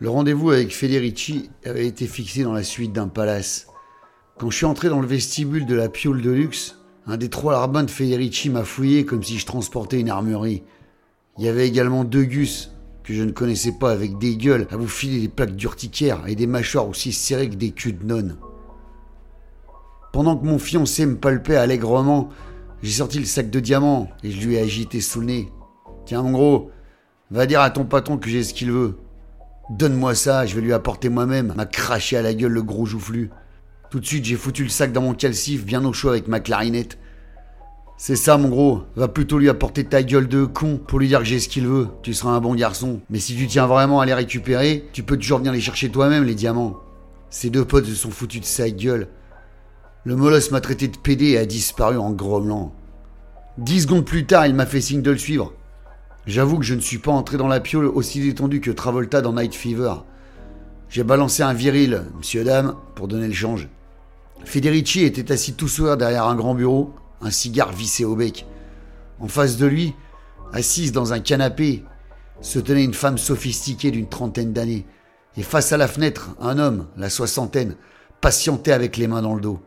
Le rendez-vous avec Federici avait été fixé dans la suite d'un palace. Quand je suis entré dans le vestibule de la Piole de luxe, un des trois larbins de Federici m'a fouillé comme si je transportais une armurerie. Il y avait également deux gus que je ne connaissais pas avec des gueules à vous filer des plaques d'urticaire et des mâchoires aussi serrées que des culs de nonnes. Pendant que mon fiancé me palpait allègrement, j'ai sorti le sac de diamants et je lui ai agité sous le nez. Tiens mon gros, va dire à ton patron que j'ai ce qu'il veut. Donne-moi ça, je vais lui apporter moi-même. M'a craché à la gueule le gros joufflu. Tout de suite, j'ai foutu le sac dans mon calcif, bien au chaud avec ma clarinette. C'est ça, mon gros. Va plutôt lui apporter ta gueule de con pour lui dire que j'ai ce qu'il veut. Tu seras un bon garçon. Mais si tu tiens vraiment à les récupérer, tu peux toujours venir les chercher toi-même, les diamants. Ces deux potes se sont foutus de sa gueule. Le molosse m'a traité de pédé et a disparu en grommelant. Dix secondes plus tard, il m'a fait signe de le suivre. J'avoue que je ne suis pas entré dans la piole aussi détendu que Travolta dans Night Fever. J'ai balancé un viril, monsieur dame, pour donner le change. Federici était assis tout sourire derrière un grand bureau, un cigare vissé au bec. En face de lui, assise dans un canapé, se tenait une femme sophistiquée d'une trentaine d'années. Et face à la fenêtre, un homme, la soixantaine, patientait avec les mains dans le dos.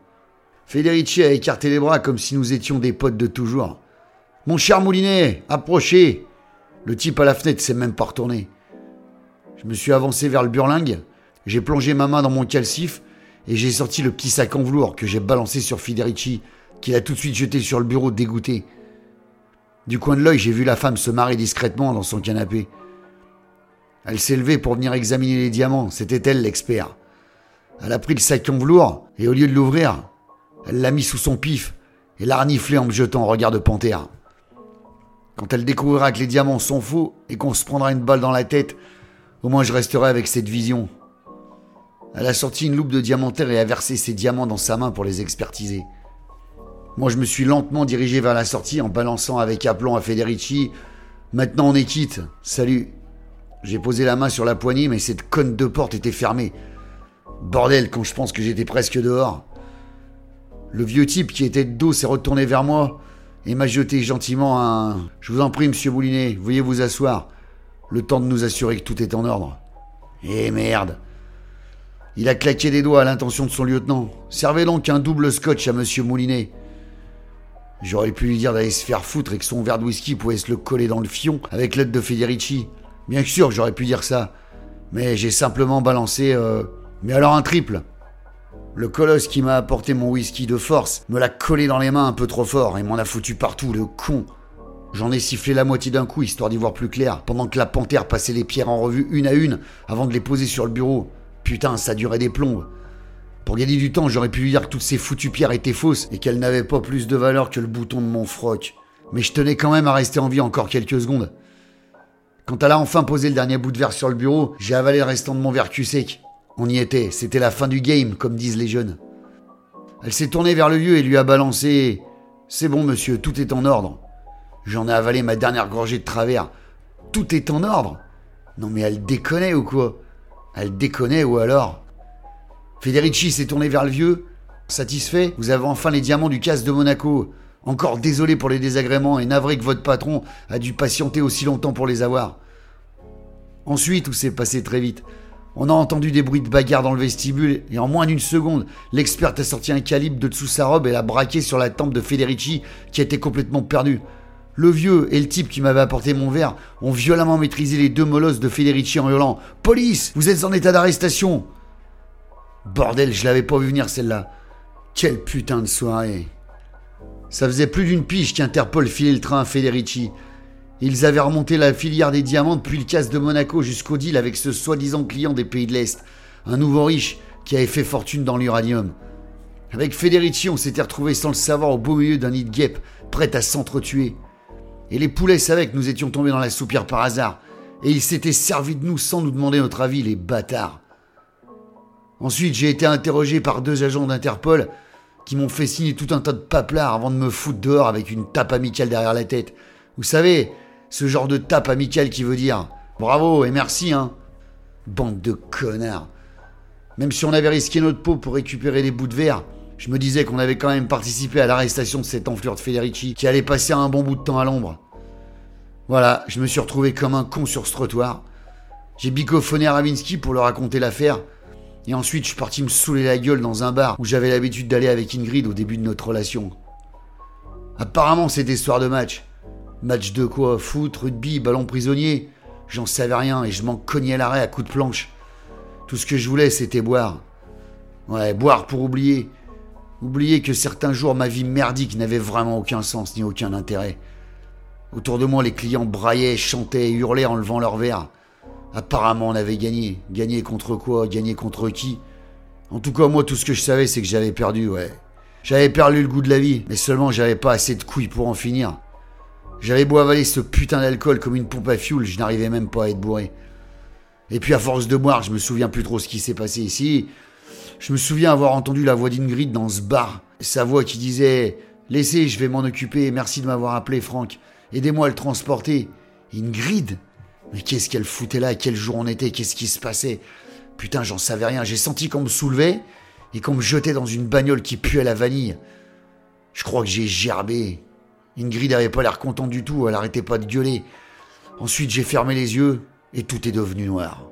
Federici a écarté les bras comme si nous étions des potes de toujours. Mon cher Moulinet, approchez le type à la fenêtre s'est même pas retourné. Je me suis avancé vers le burlingue, j'ai plongé ma main dans mon calcif et j'ai sorti le petit sac en velours que j'ai balancé sur Federici, qu'il a tout de suite jeté sur le bureau dégoûté. Du coin de l'œil, j'ai vu la femme se marrer discrètement dans son canapé. Elle s'est levée pour venir examiner les diamants, c'était elle l'expert. Elle a pris le sac en velours et au lieu de l'ouvrir, elle l'a mis sous son pif et l'a reniflé en me jetant un regard de panthère. Quand elle découvrira que les diamants sont faux et qu'on se prendra une balle dans la tête, au moins je resterai avec cette vision. Elle a sorti une loupe de diamantaire et a versé ses diamants dans sa main pour les expertiser. Moi, je me suis lentement dirigé vers la sortie en balançant avec aplomb à Federici. Maintenant, on est quitte. Salut. J'ai posé la main sur la poignée, mais cette conne de porte était fermée. Bordel, quand je pense que j'étais presque dehors. Le vieux type qui était de dos s'est retourné vers moi et m'a jeté gentiment un Je vous en prie, monsieur Boulinet, veuillez vous asseoir, le temps de nous assurer que tout est en ordre. Eh merde Il a claqué des doigts à l'intention de son lieutenant. Servez donc un double scotch à monsieur Moulinet. J'aurais pu lui dire d'aller se faire foutre et que son verre de whisky pouvait se le coller dans le fion avec l'aide de Federici. Bien sûr j'aurais pu dire ça. Mais j'ai simplement balancé. Euh, mais alors un triple le colosse qui m'a apporté mon whisky de force me l'a collé dans les mains un peu trop fort et m'en a foutu partout, le con. J'en ai sifflé la moitié d'un coup histoire d'y voir plus clair, pendant que la panthère passait les pierres en revue une à une avant de les poser sur le bureau. Putain, ça durait des plombes. Pour gagner du temps, j'aurais pu lui dire que toutes ces foutues pierres étaient fausses et qu'elles n'avaient pas plus de valeur que le bouton de mon froc. Mais je tenais quand même à rester en vie encore quelques secondes. Quand elle a enfin posé le dernier bout de verre sur le bureau, j'ai avalé le restant de mon verre cul sec. On y était, c'était la fin du game, comme disent les jeunes. Elle s'est tournée vers le vieux et lui a balancé C'est bon, monsieur, tout est en ordre. J'en ai avalé ma dernière gorgée de travers. Tout est en ordre Non, mais elle déconnait ou quoi? Elle déconnait ou alors? Federici s'est tourné vers le vieux. Satisfait Vous avez enfin les diamants du casse de Monaco. Encore désolé pour les désagréments et navré que votre patron a dû patienter aussi longtemps pour les avoir. Ensuite, tout s'est passé très vite? On a entendu des bruits de bagarre dans le vestibule et en moins d'une seconde, l'experte a sorti un calibre de dessous sa robe et l'a braqué sur la tempe de Federici qui était complètement perdu. Le vieux et le type qui m'avait apporté mon verre ont violemment maîtrisé les deux molosses de Federici en hurlant Police, vous êtes en état d'arrestation Bordel, je l'avais pas vu venir celle-là. Quelle putain de soirée. Ça faisait plus d'une pige qu'Interpol filait le train à Federici. Ils avaient remonté la filière des diamants depuis le casse de Monaco jusqu'au deal avec ce soi-disant client des pays de l'Est, un nouveau riche qui avait fait fortune dans l'uranium. Avec Federici, on s'était retrouvé sans le savoir au beau milieu d'un nid de guêpes, prêt à s'entretuer. Et les poulets savaient que nous étions tombés dans la soupière par hasard, et ils s'étaient servis de nous sans nous demander notre avis, les bâtards. Ensuite, j'ai été interrogé par deux agents d'Interpol qui m'ont fait signer tout un tas de paplards avant de me foutre dehors avec une tape amicale derrière la tête. Vous savez, ce genre de tape amicale qui veut dire bravo et merci, hein. Bande de connards. Même si on avait risqué notre peau pour récupérer des bouts de verre, je me disais qu'on avait quand même participé à l'arrestation de cette enflure de Federici qui allait passer un bon bout de temps à l'ombre. Voilà, je me suis retrouvé comme un con sur ce trottoir. J'ai bicophoné à Ravinsky pour leur raconter l'affaire. Et ensuite, je suis parti me saouler la gueule dans un bar où j'avais l'habitude d'aller avec Ingrid au début de notre relation. Apparemment, c'était soir de match. Match de quoi Foot, rugby, ballon prisonnier J'en savais rien et je m'en cognais l'arrêt à coups de planche. Tout ce que je voulais, c'était boire. Ouais, boire pour oublier. Oublier que certains jours, ma vie merdique n'avait vraiment aucun sens ni aucun intérêt. Autour de moi, les clients braillaient, chantaient hurlaient en levant leurs verres. Apparemment, on avait gagné. Gagné contre quoi? Gagné contre qui? En tout cas, moi, tout ce que je savais, c'est que j'avais perdu, ouais. J'avais perdu le goût de la vie, mais seulement j'avais pas assez de couilles pour en finir. J'avais beau avaler ce putain d'alcool comme une pompe à fioul, je n'arrivais même pas à être bourré. Et puis à force de boire, je me souviens plus trop ce qui s'est passé ici. Je me souviens avoir entendu la voix d'Ingrid dans ce bar. Sa voix qui disait Laissez, je vais m'en occuper, merci de m'avoir appelé, Franck. Aidez-moi à le transporter. Ingrid? Mais qu'est-ce qu'elle foutait là? Quel jour on était? Qu'est-ce qui se passait? Putain, j'en savais rien. J'ai senti qu'on me soulevait et qu'on me jetait dans une bagnole qui puait la vanille. Je crois que j'ai gerbé. Ingrid avait pas l'air contente du tout, elle arrêtait pas de gueuler. Ensuite, j'ai fermé les yeux et tout est devenu noir.